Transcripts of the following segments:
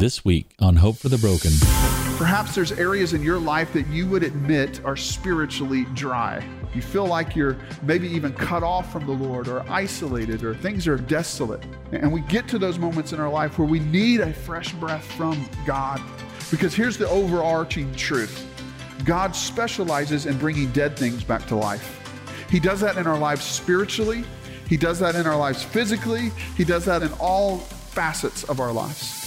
This week on Hope for the Broken. Perhaps there's areas in your life that you would admit are spiritually dry. You feel like you're maybe even cut off from the Lord or isolated or things are desolate. And we get to those moments in our life where we need a fresh breath from God. Because here's the overarching truth God specializes in bringing dead things back to life. He does that in our lives spiritually, He does that in our lives physically, He does that in all facets of our lives.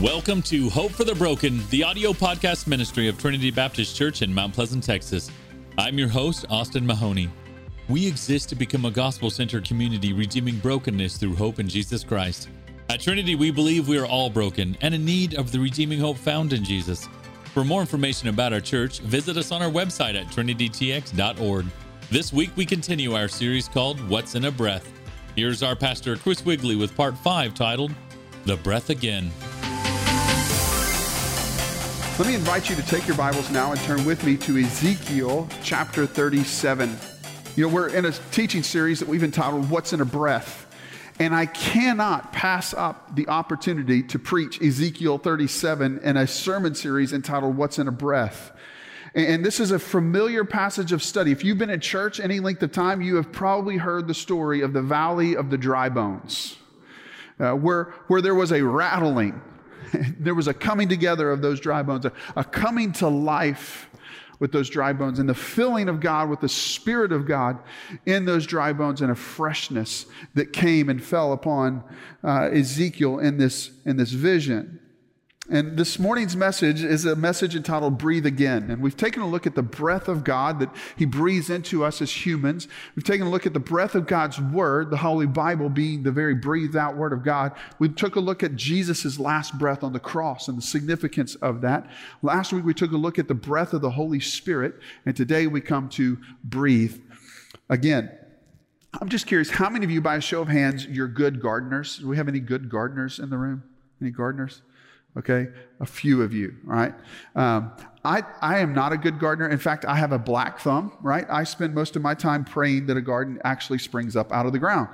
Welcome to Hope for the Broken, the audio podcast ministry of Trinity Baptist Church in Mount Pleasant, Texas. I'm your host, Austin Mahoney. We exist to become a gospel centered community redeeming brokenness through hope in Jesus Christ. At Trinity, we believe we are all broken and in need of the redeeming hope found in Jesus. For more information about our church, visit us on our website at trinitytx.org. This week, we continue our series called What's in a Breath. Here's our pastor, Chris Wigley, with part five titled The Breath Again. Let me invite you to take your Bibles now and turn with me to Ezekiel chapter 37. You know, we're in a teaching series that we've entitled What's in a Breath. And I cannot pass up the opportunity to preach Ezekiel 37 in a sermon series entitled What's in a Breath. And this is a familiar passage of study. If you've been at church any length of time, you have probably heard the story of the Valley of the Dry Bones, uh, where, where there was a rattling there was a coming together of those dry bones, a, a coming to life with those dry bones, and the filling of God with the Spirit of God in those dry bones, and a freshness that came and fell upon uh, Ezekiel in this, in this vision. And this morning's message is a message entitled Breathe Again. And we've taken a look at the breath of God that He breathes into us as humans. We've taken a look at the breath of God's Word, the Holy Bible being the very breathed out Word of God. We took a look at Jesus' last breath on the cross and the significance of that. Last week we took a look at the breath of the Holy Spirit. And today we come to breathe again. I'm just curious, how many of you, by a show of hands, you're good gardeners? Do we have any good gardeners in the room? Any gardeners? Okay? A few of you, right? Um, I, I am not a good gardener. In fact, I have a black thumb, right? I spend most of my time praying that a garden actually springs up out of the ground.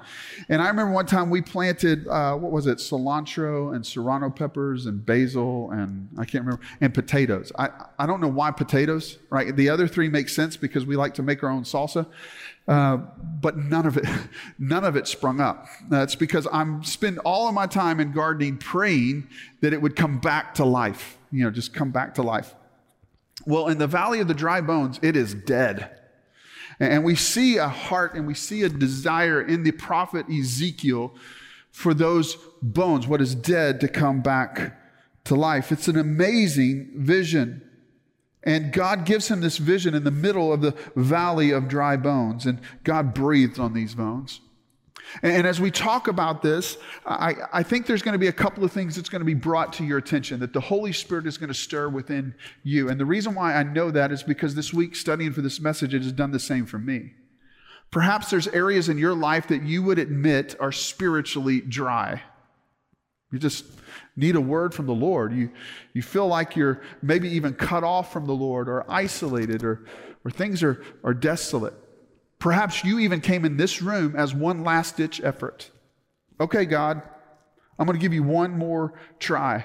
And I remember one time we planted, uh, what was it, cilantro and serrano peppers and basil and I can't remember, and potatoes. I, I don't know why potatoes, right? The other three make sense because we like to make our own salsa. Uh, but none of it, none of it sprung up. That's because I'm spend all of my time in gardening praying that it would come back to life. You know, just come back to life. Well, in the valley of the dry bones, it is dead. And we see a heart and we see a desire in the prophet Ezekiel for those bones, what is dead, to come back to life. It's an amazing vision. And God gives him this vision in the middle of the valley of dry bones. And God breathed on these bones. And, as we talk about this, I, I think there's going to be a couple of things that's going to be brought to your attention that the Holy Spirit is going to stir within you. And the reason why I know that is because this week studying for this message, it has done the same for me. Perhaps there's areas in your life that you would admit are spiritually dry. You just need a word from the Lord. You, you feel like you're maybe even cut off from the Lord or isolated or, or things are, are desolate. Perhaps you even came in this room as one last ditch effort. Okay, God, I'm going to give you one more try.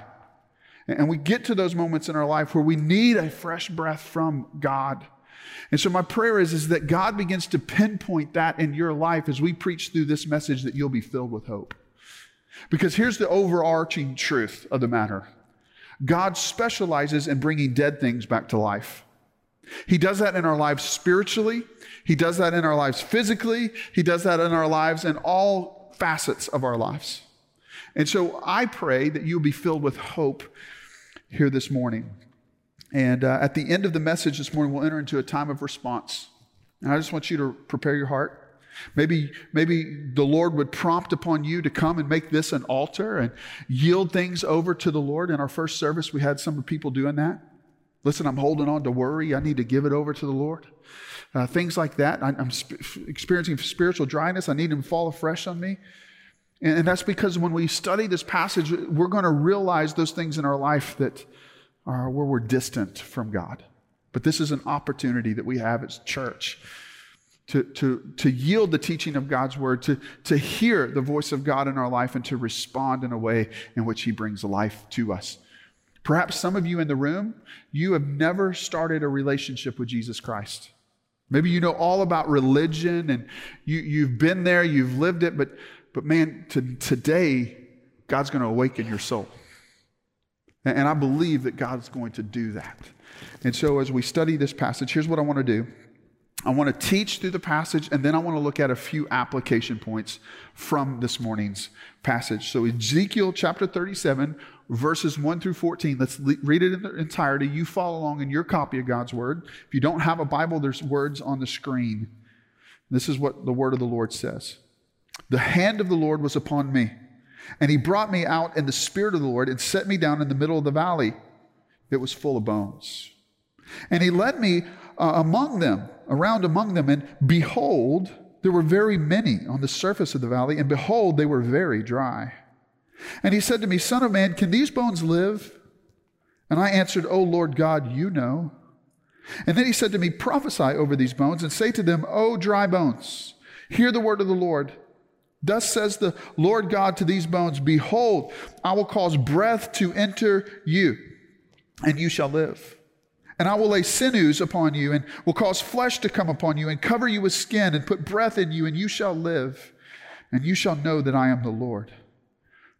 And we get to those moments in our life where we need a fresh breath from God. And so my prayer is, is that God begins to pinpoint that in your life as we preach through this message that you'll be filled with hope. Because here's the overarching truth of the matter. God specializes in bringing dead things back to life. He does that in our lives spiritually. He does that in our lives physically. He does that in our lives in all facets of our lives. And so I pray that you'll be filled with hope here this morning. And uh, at the end of the message this morning, we'll enter into a time of response. And I just want you to prepare your heart. Maybe, maybe the Lord would prompt upon you to come and make this an altar and yield things over to the Lord. In our first service, we had some people doing that. Listen, I'm holding on to worry. I need to give it over to the Lord. Uh, things like that. I, am sp- experiencing spiritual dryness. I need Him to fall afresh on me. And, and that's because when we study this passage, we're going to realize those things in our life that are where we're distant from God. But this is an opportunity that we have as church to, to, to yield the teaching of God's word, to, to hear the voice of God in our life, and to respond in a way in which He brings life to us. Perhaps some of you in the room, you have never started a relationship with Jesus Christ. Maybe you know all about religion and you, you've been there, you've lived it, but, but man, to, today, God's going to awaken your soul. And, and I believe that God's going to do that. And so as we study this passage, here's what I want to do. I want to teach through the passage, and then I want to look at a few application points from this morning's passage. So, Ezekiel chapter 37, verses 1 through 14. Let's le- read it in the entirety. You follow along in your copy of God's word. If you don't have a Bible, there's words on the screen. This is what the word of the Lord says The hand of the Lord was upon me, and he brought me out in the spirit of the Lord and set me down in the middle of the valley that was full of bones. And he led me uh, among them, around among them, and behold, there were very many on the surface of the valley, and behold, they were very dry. And he said to me, Son of man, can these bones live? And I answered, O Lord God, you know. And then he said to me, Prophesy over these bones and say to them, O dry bones, hear the word of the Lord. Thus says the Lord God to these bones Behold, I will cause breath to enter you, and you shall live. And I will lay sinews upon you, and will cause flesh to come upon you, and cover you with skin, and put breath in you, and you shall live. And you shall know that I am the Lord.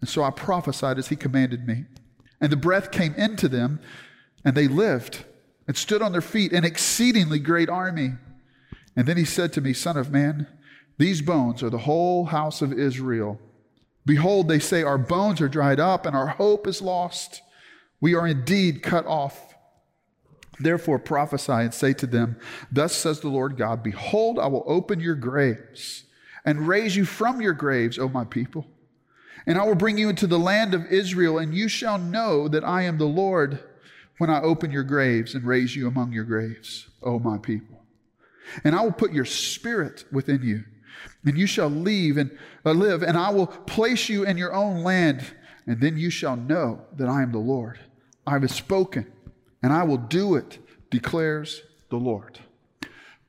And so I prophesied as he commanded me. And the breath came into them, and they lived and stood on their feet, an exceedingly great army. And then he said to me, Son of man, these bones are the whole house of Israel. Behold, they say, Our bones are dried up, and our hope is lost. We are indeed cut off. Therefore prophesy and say to them, Thus says the Lord God, Behold, I will open your graves and raise you from your graves, O my people. And I will bring you into the land of Israel, and you shall know that I am the Lord when I open your graves and raise you among your graves, O my people. And I will put your spirit within you, and you shall leave and uh, live, and I will place you in your own land, and then you shall know that I am the Lord. I have spoken, and I will do it, declares the Lord.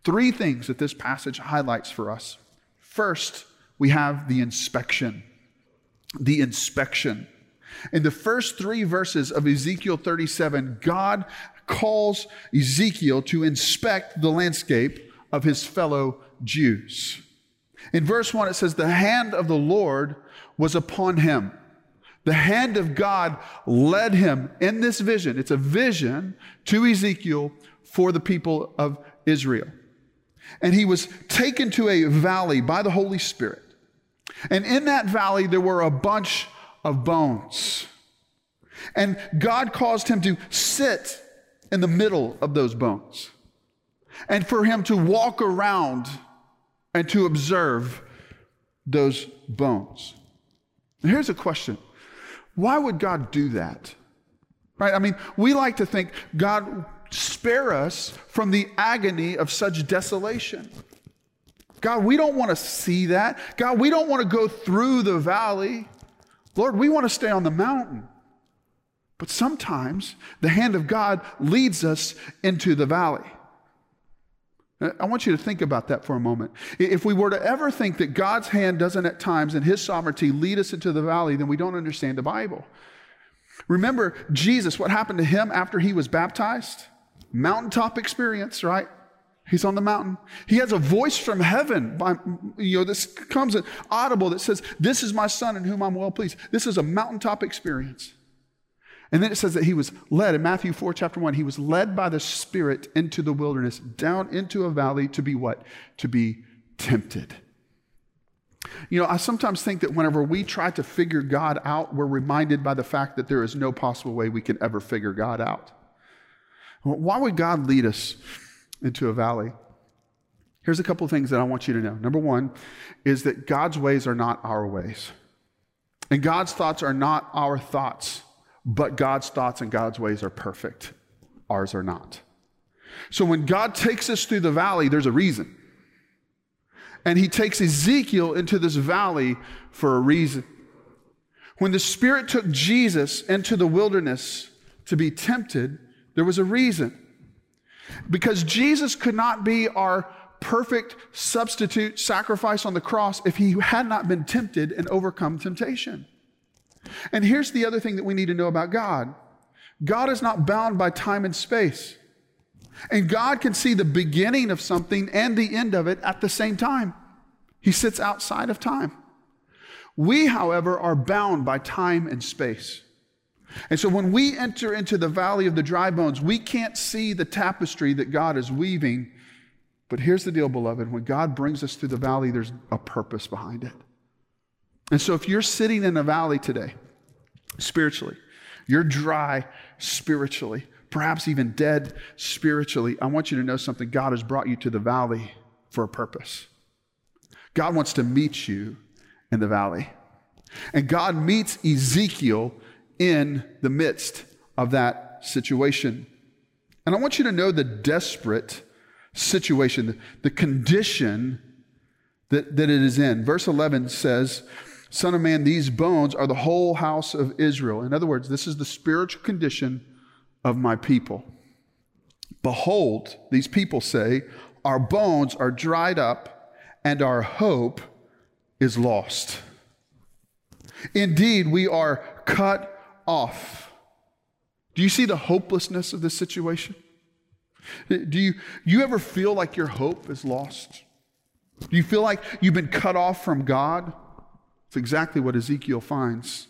Three things that this passage highlights for us. First, we have the inspection the inspection. In the first three verses of Ezekiel 37, God calls Ezekiel to inspect the landscape of his fellow Jews. In verse 1, it says, The hand of the Lord was upon him. The hand of God led him in this vision. It's a vision to Ezekiel for the people of Israel. And he was taken to a valley by the Holy Spirit. And in that valley, there were a bunch of bones. And God caused him to sit in the middle of those bones and for him to walk around and to observe those bones. And here's a question Why would God do that? Right? I mean, we like to think God spare us from the agony of such desolation. God, we don't want to see that. God, we don't want to go through the valley. Lord, we want to stay on the mountain. But sometimes the hand of God leads us into the valley. I want you to think about that for a moment. If we were to ever think that God's hand doesn't at times in his sovereignty lead us into the valley, then we don't understand the Bible. Remember Jesus, what happened to him after he was baptized? Mountaintop experience, right? He's on the mountain. He has a voice from heaven. By, you know, this comes audible that says, This is my son in whom I'm well pleased. This is a mountaintop experience. And then it says that he was led in Matthew 4, chapter 1, he was led by the Spirit into the wilderness, down into a valley to be what? To be tempted. You know, I sometimes think that whenever we try to figure God out, we're reminded by the fact that there is no possible way we can ever figure God out. Why would God lead us into a valley? Here's a couple of things that I want you to know. Number one is that God's ways are not our ways, and God's thoughts are not our thoughts, but God's thoughts and God's ways are perfect. Ours are not. So when God takes us through the valley, there's a reason. And he takes Ezekiel into this valley for a reason. When the Spirit took Jesus into the wilderness to be tempted, there was a reason. Because Jesus could not be our perfect substitute sacrifice on the cross if he had not been tempted and overcome temptation. And here's the other thing that we need to know about God God is not bound by time and space. And God can see the beginning of something and the end of it at the same time. He sits outside of time. We, however, are bound by time and space. And so when we enter into the valley of the dry bones, we can't see the tapestry that God is weaving. But here's the deal, beloved when God brings us through the valley, there's a purpose behind it. And so if you're sitting in a valley today, spiritually, you're dry spiritually, perhaps even dead spiritually, I want you to know something. God has brought you to the valley for a purpose. God wants to meet you in the valley. And God meets Ezekiel in the midst of that situation. And I want you to know the desperate situation, the, condition that, that it is in. Verse 11 says, Son of man, these bones are the whole house of Israel. In other words, this is the spiritual condition of my people. Behold, these people say, Our bones are dried up, and our hope is lost. Indeed, we are cut off. Do you see the hopelessness of this situation? Do you, you ever feel like your hope is lost? Do you feel like you've been cut off from God? It's exactly what Ezekiel finds.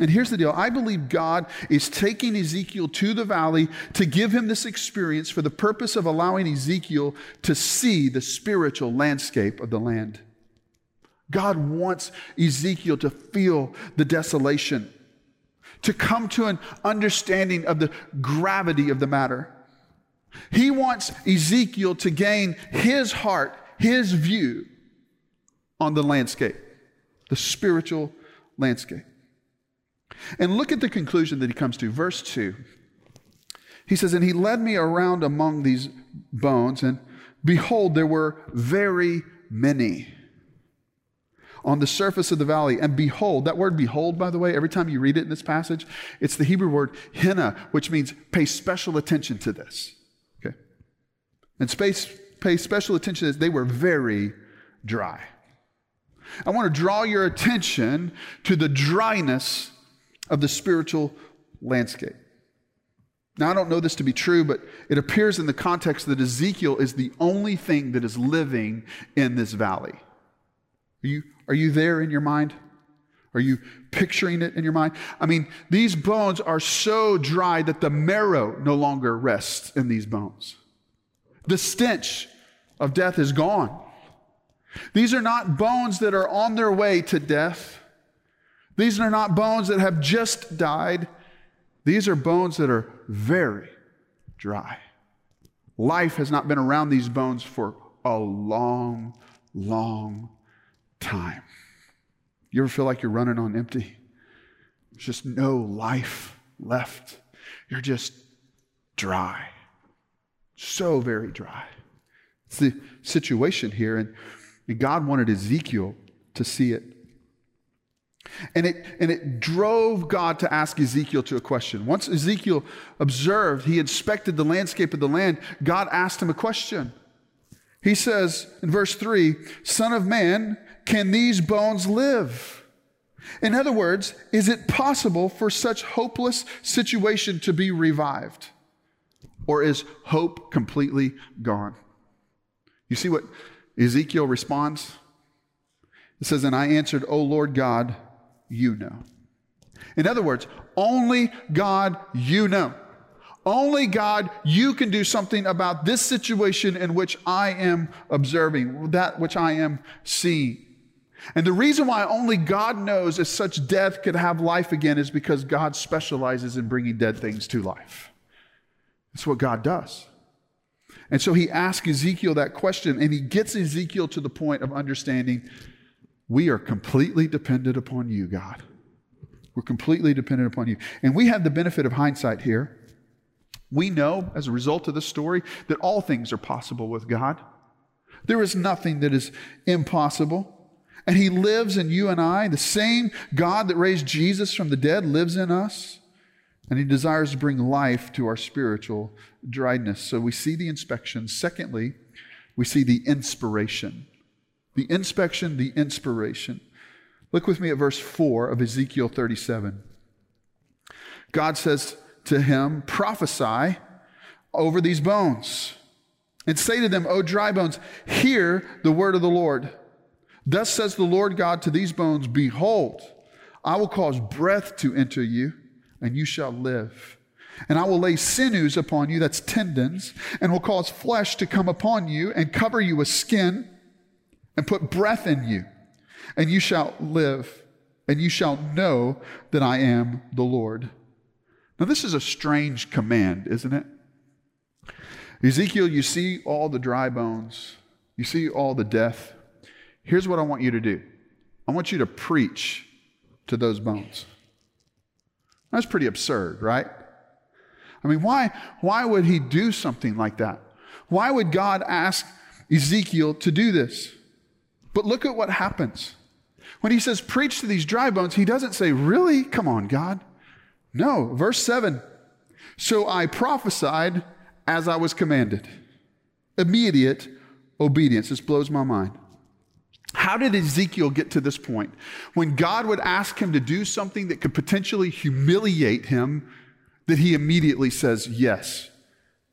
And here's the deal I believe God is taking Ezekiel to the valley to give him this experience for the purpose of allowing Ezekiel to see the spiritual landscape of the land. God wants Ezekiel to feel the desolation, to come to an understanding of the gravity of the matter. He wants Ezekiel to gain his heart, his view on the landscape, the spiritual landscape. And look at the conclusion that he comes to. Verse 2. He says, And he led me around among these bones, and behold, there were very many on the surface of the valley. And behold, that word behold, by the way, every time you read it in this passage, it's the Hebrew word hinneh, which means pay special attention to this. Okay? And space, pay special attention to this. They were very dry. I want to draw your attention to the dryness of the spiritual landscape. Now, I don't know this to be true, but it appears in the context that Ezekiel is the only thing that is living in this valley. Are you, are you there in your mind? Are you picturing it in your mind? I mean, these bones are so dry that the marrow no longer rests in these bones. The stench of death is gone. These are not bones that are on their way to death. These are not bones that have just died. These are bones that are very dry. Life has not been around these bones for a long, long time. You ever feel like you're running on empty? There's just no life left. You're just dry. So very dry. It's the situation here. And God wanted Ezekiel to see it. And it, and it drove God to ask Ezekiel to a question. Once Ezekiel observed, he inspected the landscape of the land, God asked him a question. He says in verse 3 Son of man, can these bones live? In other words, is it possible for such hopeless situation to be revived? Or is hope completely gone? You see what Ezekiel responds? It says, And I answered, O Lord God, you know. In other words, only God you know. Only God, you can do something about this situation in which I am observing, that which I am seeing. And the reason why only God knows if such death could have life again is because God specializes in bringing dead things to life. That's what God does. And so he asks Ezekiel that question, and he gets Ezekiel to the point of understanding we are completely dependent upon you, God. We're completely dependent upon you. And we have the benefit of hindsight here. We know, as a result of this story, that all things are possible with God. There is nothing that is impossible. And He lives in you and I. The same God that raised Jesus from the dead lives in us. And He desires to bring life to our spiritual dryness. So we see the inspection. Secondly, we see the inspiration. The inspection, the inspiration. Look with me at verse 4 of Ezekiel 37. God says to him, Prophesy over these bones and say to them, O dry bones, hear the word of the Lord. Thus says the Lord God to these bones Behold, I will cause breath to enter you, and you shall live. And I will lay sinews upon you, that's tendons, and will cause flesh to come upon you, and cover you with skin, and put breath in you, and you shall live, and you shall know that I am the Lord. Now, this is a strange command, isn't it? Ezekiel, you see all the dry bones, you see all the death. Here's what I want you to do I want you to preach to those bones. That's pretty absurd, right? I mean, why, why would he do something like that? Why would God ask Ezekiel to do this? But look at what happens. When he says, preach to these dry bones, he doesn't say, really? Come on, God. No. Verse 7 So I prophesied as I was commanded. Immediate obedience. This blows my mind. How did Ezekiel get to this point? When God would ask him to do something that could potentially humiliate him, that he immediately says yes.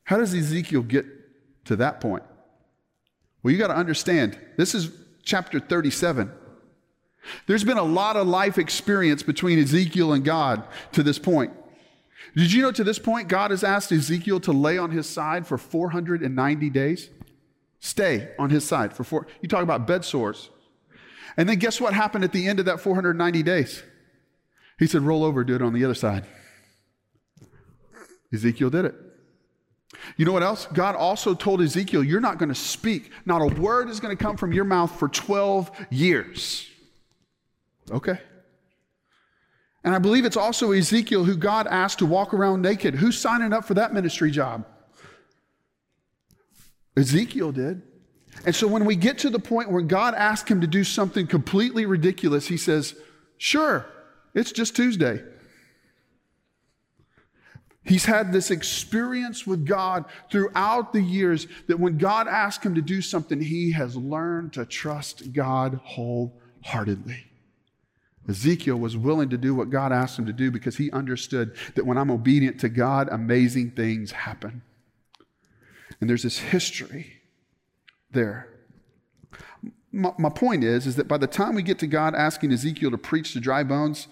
How does Ezekiel get to that point? Well, you got to understand, this is chapter 37. There's been a lot of life experience between Ezekiel and God to this point. Did you know to this point, God has asked Ezekiel to lay on his side for 490 days? Stay on his side for four. You talk about bed sores. And then guess what happened at the end of that 490 days? He said, roll over, do it on the other side. Ezekiel did it. You know what else? God also told Ezekiel, You're not going to speak. Not a word is going to come from your mouth for 12 years. Okay. And I believe it's also Ezekiel who God asked to walk around naked. Who's signing up for that ministry job? Ezekiel did. And so when we get to the point where God asked him to do something completely ridiculous, he says, Sure, it's just Tuesday. He's had this experience with God throughout the years that when God asked him to do something, he has learned to trust God wholeheartedly. Ezekiel was willing to do what God asked him to do because he understood that when I'm obedient to God, amazing things happen. And there's this history there. My, my, point is, is that by the time we get to God asking Ezekiel to preach to dry bones,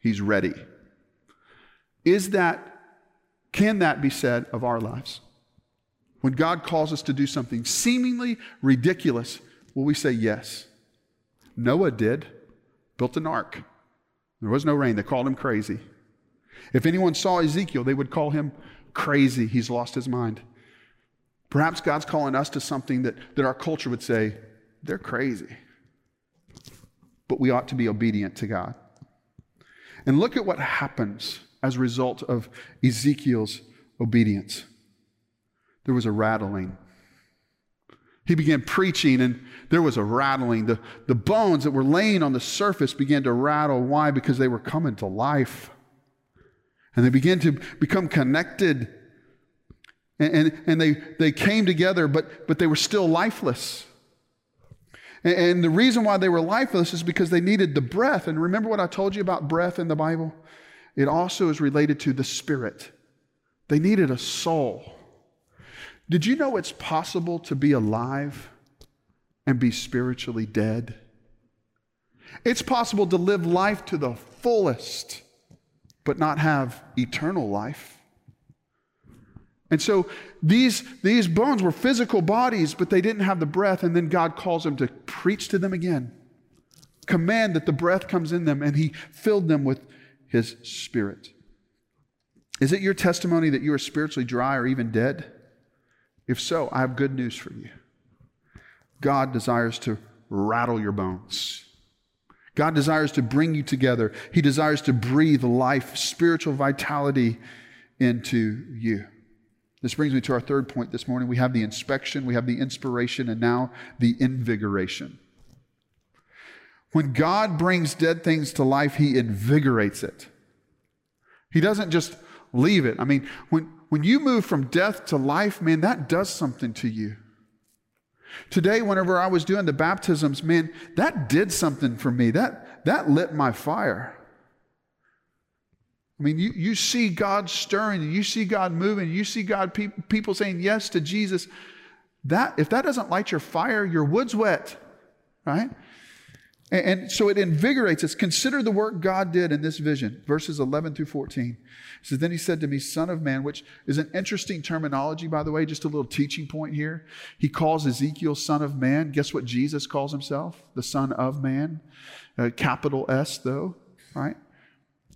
he's ready. Is that, can that be said of our lives? When God calls us to do something seemingly ridiculous, will we say yes? Noah did built an ark. There was no rain. They called him crazy. If anyone saw Ezekiel, they would call him crazy. He's lost his mind. Perhaps God's calling us to something that, that our culture would say, they're crazy. But we ought to be obedient to God. And look at what happens as a result of Ezekiel's obedience. There was a rattling he began preaching, and there was a rattling. The, the bones that were laying on the surface began to rattle. Why? Because they were coming to life. And they began to become connected. And, and, and they, they came together, but, but they were still lifeless. And, and the reason why they were lifeless is because they needed the breath. And remember what I told you about breath in the Bible? It also is related to the spirit. They needed a soul. Did you know it's possible to be alive and be spiritually dead? It's possible to live life to the fullest, but not have eternal life. And so these, these bones were physical bodies, but they didn't have the breath. And then God calls them to preach to them again, command that the breath comes in them, and He filled them with His Spirit. Is it your testimony that you are spiritually dry or even dead? If so, I have good news for you. God desires to rattle your bones. God desires to bring you together. He desires to breathe life, spiritual vitality into you. This brings me to our third point this morning. We have the inspection, we have the inspiration, and now the invigoration. When God brings dead things to life, He invigorates it. He doesn't just leave it. I mean, when, when you move from death to life, man, that does something to you. Today, whenever I was doing the baptisms, man, that did something for me. That, that lit my fire. I mean, you, you see God stirring, you see God moving, you see God pe- people saying yes to Jesus. That if that doesn't light your fire, your wood's wet, right? And, and so it invigorates us. Consider the work God did in this vision, verses 11 through 14. It says, Then he said to me, Son of man, which is an interesting terminology, by the way, just a little teaching point here. He calls Ezekiel son of man. Guess what Jesus calls himself? The son of man. Uh, capital S, though, right?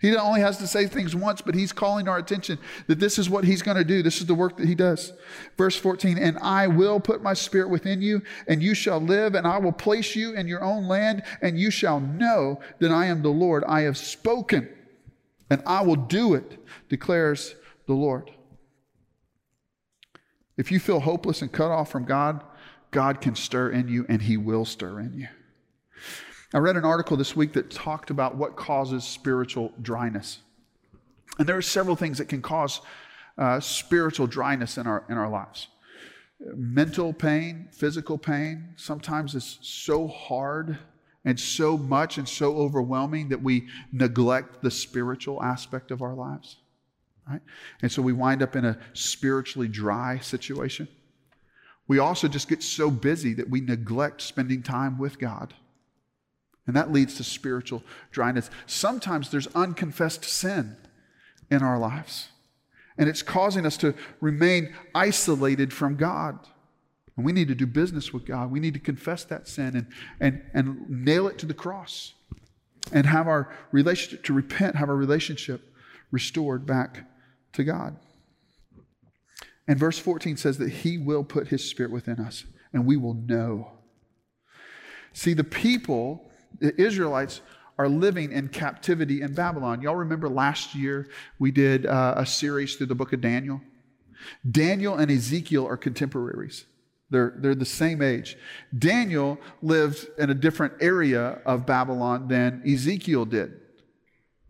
He only has to say things once, but he's calling our attention that this is what he's going to do. This is the work that he does. Verse 14, and I will put my spirit within you, and you shall live, and I will place you in your own land, and you shall know that I am the Lord. I have spoken, and I will do it, declares the Lord. If you feel hopeless and cut off from God, God can stir in you, and he will stir in you. I read an article this week that talked about what causes spiritual dryness. And there are several things that can cause uh, spiritual dryness in our, in our lives mental pain, physical pain. Sometimes it's so hard and so much and so overwhelming that we neglect the spiritual aspect of our lives. Right? And so we wind up in a spiritually dry situation. We also just get so busy that we neglect spending time with God. And that leads to spiritual dryness. Sometimes there's unconfessed sin in our lives, and it's causing us to remain isolated from God. And we need to do business with God. We need to confess that sin and, and, and nail it to the cross and have our relationship, to repent, have our relationship restored back to God. And verse 14 says that He will put His Spirit within us and we will know. See, the people the Israelites are living in captivity in Babylon. Y'all remember last year we did uh, a series through the book of Daniel? Daniel and Ezekiel are contemporaries. They're, they're the same age. Daniel lived in a different area of Babylon than Ezekiel did.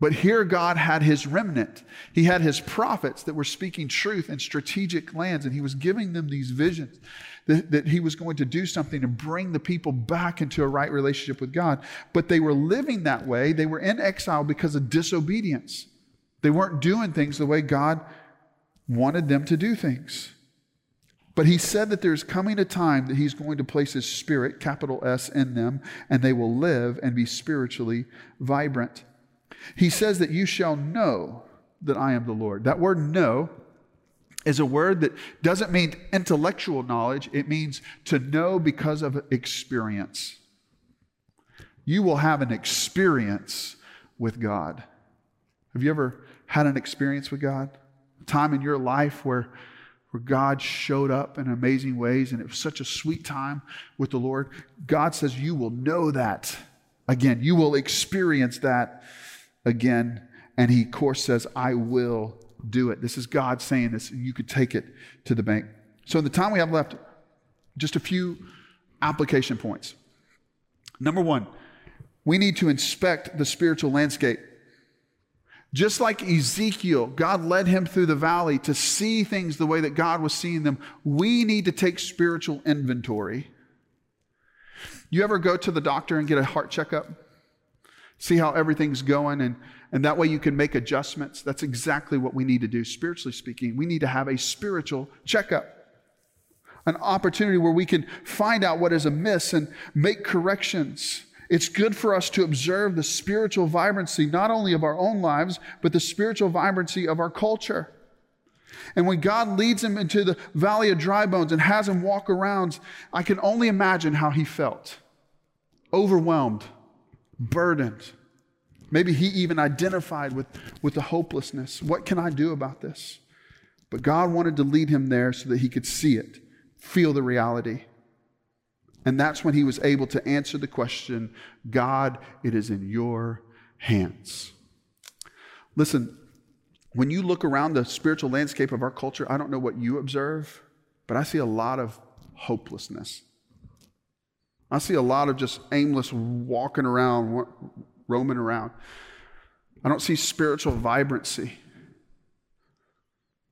But here God had his remnant. He had his prophets that were speaking truth in strategic lands, and he was giving them these visions that, that he was going to do something to bring the people back into a right relationship with God. But they were living that way. They were in exile because of disobedience. They weren't doing things the way God wanted them to do things. But he said that there's coming a time that he's going to place his spirit, capital S, in them, and they will live and be spiritually vibrant. He says that you shall know that I am the Lord. That word know is a word that doesn't mean intellectual knowledge, it means to know because of experience. You will have an experience with God. Have you ever had an experience with God? A time in your life where, where God showed up in amazing ways and it was such a sweet time with the Lord? God says you will know that again. You will experience that again. And he, of course, says, I will do it. This is God saying this. and You could take it to the bank. So, in the time we have left, just a few application points. Number one, we need to inspect the spiritual landscape. Just like Ezekiel, God led him through the valley to see things the way that God was seeing them. We need to take spiritual inventory. You ever go to the doctor and get a heart checkup? See how everything's going, and, and that way you can make adjustments. That's exactly what we need to do, spiritually speaking. We need to have a spiritual checkup, an opportunity where we can find out what is amiss and make corrections. It's good for us to observe the spiritual vibrancy, not only of our own lives, but the spiritual vibrancy of our culture. And when God leads him into the valley of dry bones and has him walk around, I can only imagine how he felt overwhelmed, burdened. Maybe he even identified with, with the hopelessness. What can I do about this? But God wanted to lead him there so that he could see it, feel the reality. And that's when he was able to answer the question God, it is in your hands. Listen, when you look around the spiritual landscape of our culture, I don't know what you observe, but I see a lot of hopelessness. I see a lot of just aimless walking around, roaming around. I don't see spiritual vibrancy.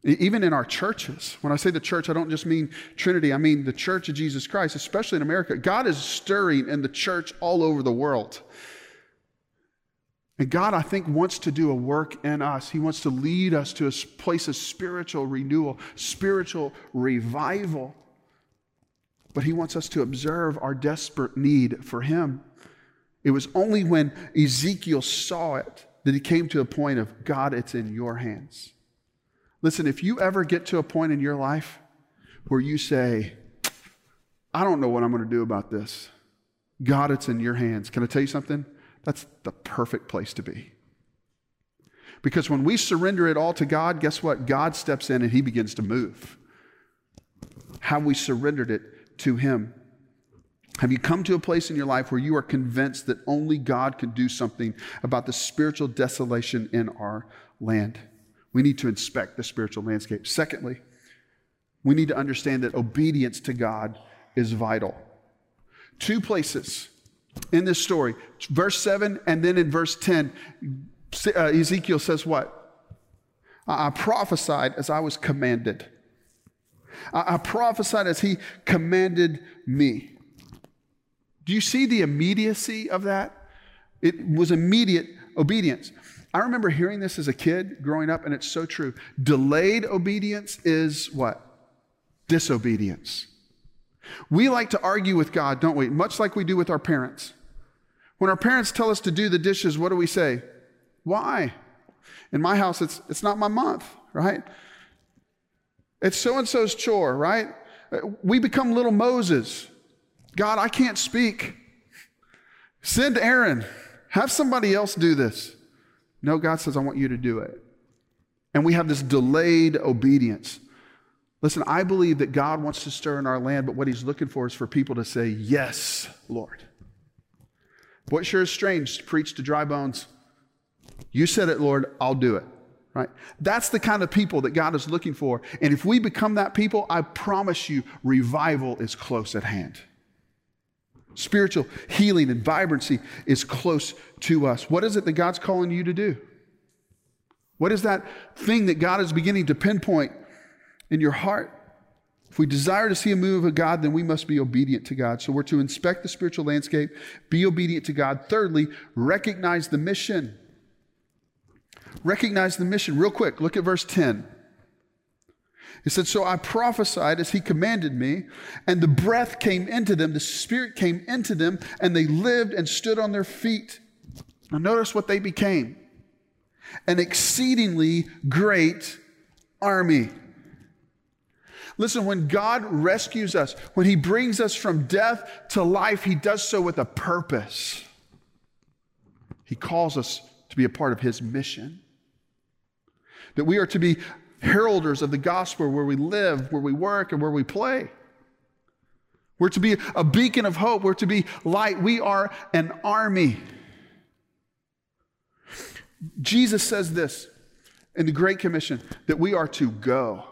Even in our churches, when I say the church, I don't just mean Trinity, I mean the church of Jesus Christ, especially in America. God is stirring in the church all over the world. And God, I think, wants to do a work in us. He wants to lead us to a place of spiritual renewal, spiritual revival. But He wants us to observe our desperate need for Him. It was only when Ezekiel saw it that he came to a point of, God, it's in your hands. Listen, if you ever get to a point in your life where you say, I don't know what I'm going to do about this, God, it's in your hands. Can I tell you something? That's the perfect place to be. Because when we surrender it all to God, guess what? God steps in and He begins to move. How we surrendered it to Him? Have you come to a place in your life where you are convinced that only God can do something about the spiritual desolation in our land? We need to inspect the spiritual landscape. Secondly, we need to understand that obedience to God is vital. Two places in this story. Verse 7 and then in verse 10, uh, Ezekiel says, What? I prophesied as I was commanded. I prophesied as he commanded me. Do you see the immediacy of that? It was immediate obedience. I remember hearing this as a kid growing up, and it's so true. Delayed obedience is what? Disobedience. We like to argue with God, don't we? Much like we do with our parents. When our parents tell us to do the dishes, what do we say? Why? In my house, it's, it's not my month, right? It's so and so's chore, right? We become little Moses. God, I can't speak. Send Aaron. Have somebody else do this. No, God says, I want you to do it. And we have this delayed obedience. Listen, I believe that God wants to stir in our land, but what He's looking for is for people to say, Yes, Lord. What sure is strange to preach to dry bones. You said it, Lord, I'll do it. Right? That's the kind of people that God is looking for. And if we become that people, I promise you, revival is close at hand. Spiritual healing and vibrancy is close to us. What is it that God's calling you to do? What is that thing that God is beginning to pinpoint in your heart? If we desire to see a move of God, then we must be obedient to God. So we're to inspect the spiritual landscape, be obedient to God. Thirdly, recognize the mission. Recognize the mission. Real quick, look at verse 10. He said, So I prophesied as he commanded me, and the breath came into them, the spirit came into them, and they lived and stood on their feet. Now, notice what they became an exceedingly great army. Listen, when God rescues us, when He brings us from death to life, He does so with a purpose. He calls us to be a part of His mission. That we are to be heralders of the gospel where we live, where we work, and where we play. We're to be a beacon of hope. We're to be light. We are an army. Jesus says this in the Great Commission that we are to go.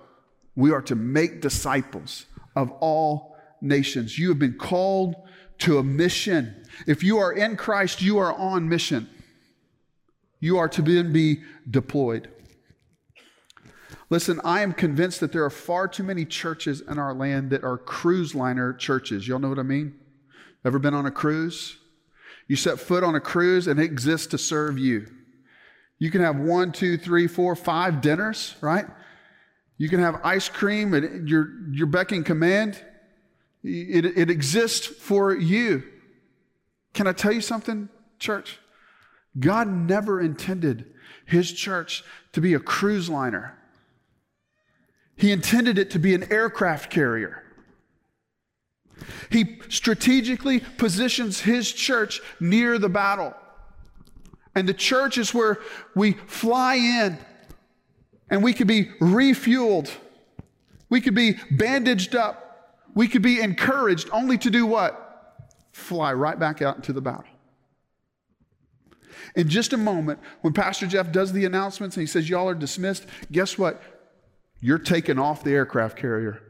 We are to make disciples of all nations. You have been called to a mission. If you are in Christ, you are on mission. You are to then be deployed. Listen, I am convinced that there are far too many churches in our land that are cruise liner churches. Y'all know what I mean? Ever been on a cruise? You set foot on a cruise and it exists to serve you. You can have one, two, three, four, five dinners, right? You can have ice cream at your, your beck and command. It, it exists for you. Can I tell you something, church? God never intended his church to be a cruise liner. He intended it to be an aircraft carrier. He strategically positions his church near the battle. And the church is where we fly in and we could be refueled. We could be bandaged up. We could be encouraged only to do what? Fly right back out into the battle. In just a moment, when Pastor Jeff does the announcements and he says, Y'all are dismissed, guess what? You're taken off the aircraft carrier.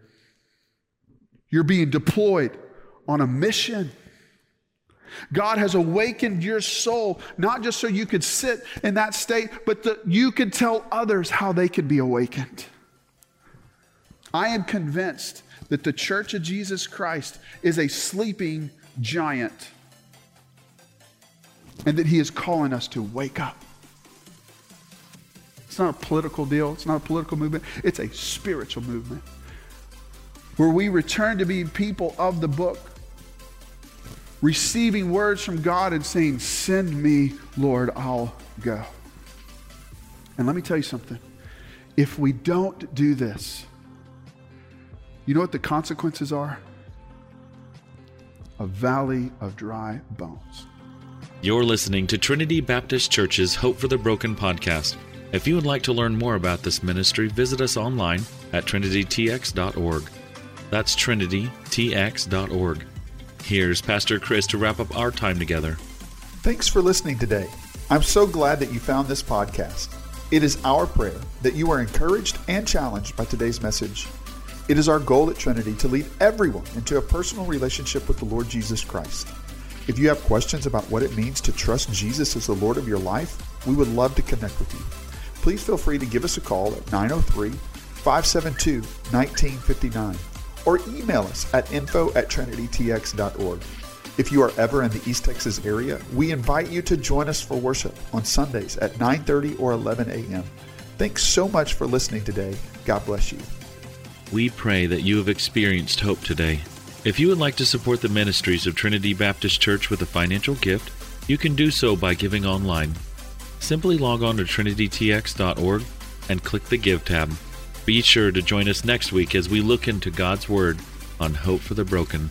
You're being deployed on a mission. God has awakened your soul, not just so you could sit in that state, but that you could tell others how they could be awakened. I am convinced that the church of Jesus Christ is a sleeping giant and that he is calling us to wake up. It's not a political deal, it's not a political movement, it's a spiritual movement where we return to be people of the book, receiving words from God and saying, Send me, Lord, I'll go. And let me tell you something. If we don't do this, you know what the consequences are? A valley of dry bones. You're listening to Trinity Baptist Church's Hope for the Broken podcast. If you would like to learn more about this ministry, visit us online at trinitytx.org. That's trinitytx.org. Here's Pastor Chris to wrap up our time together. Thanks for listening today. I'm so glad that you found this podcast. It is our prayer that you are encouraged and challenged by today's message. It is our goal at Trinity to lead everyone into a personal relationship with the Lord Jesus Christ. If you have questions about what it means to trust Jesus as the Lord of your life, we would love to connect with you. Please feel free to give us a call at 903 572 1959 or email us at info at trinitytx.org. If you are ever in the East Texas area, we invite you to join us for worship on Sundays at 9:30 or 11 a.m. Thanks so much for listening today. God bless you. We pray that you have experienced hope today. If you would like to support the ministries of Trinity Baptist Church with a financial gift, you can do so by giving online. Simply log on to trinitytx.org and click the Give tab. Be sure to join us next week as we look into God's Word on Hope for the Broken.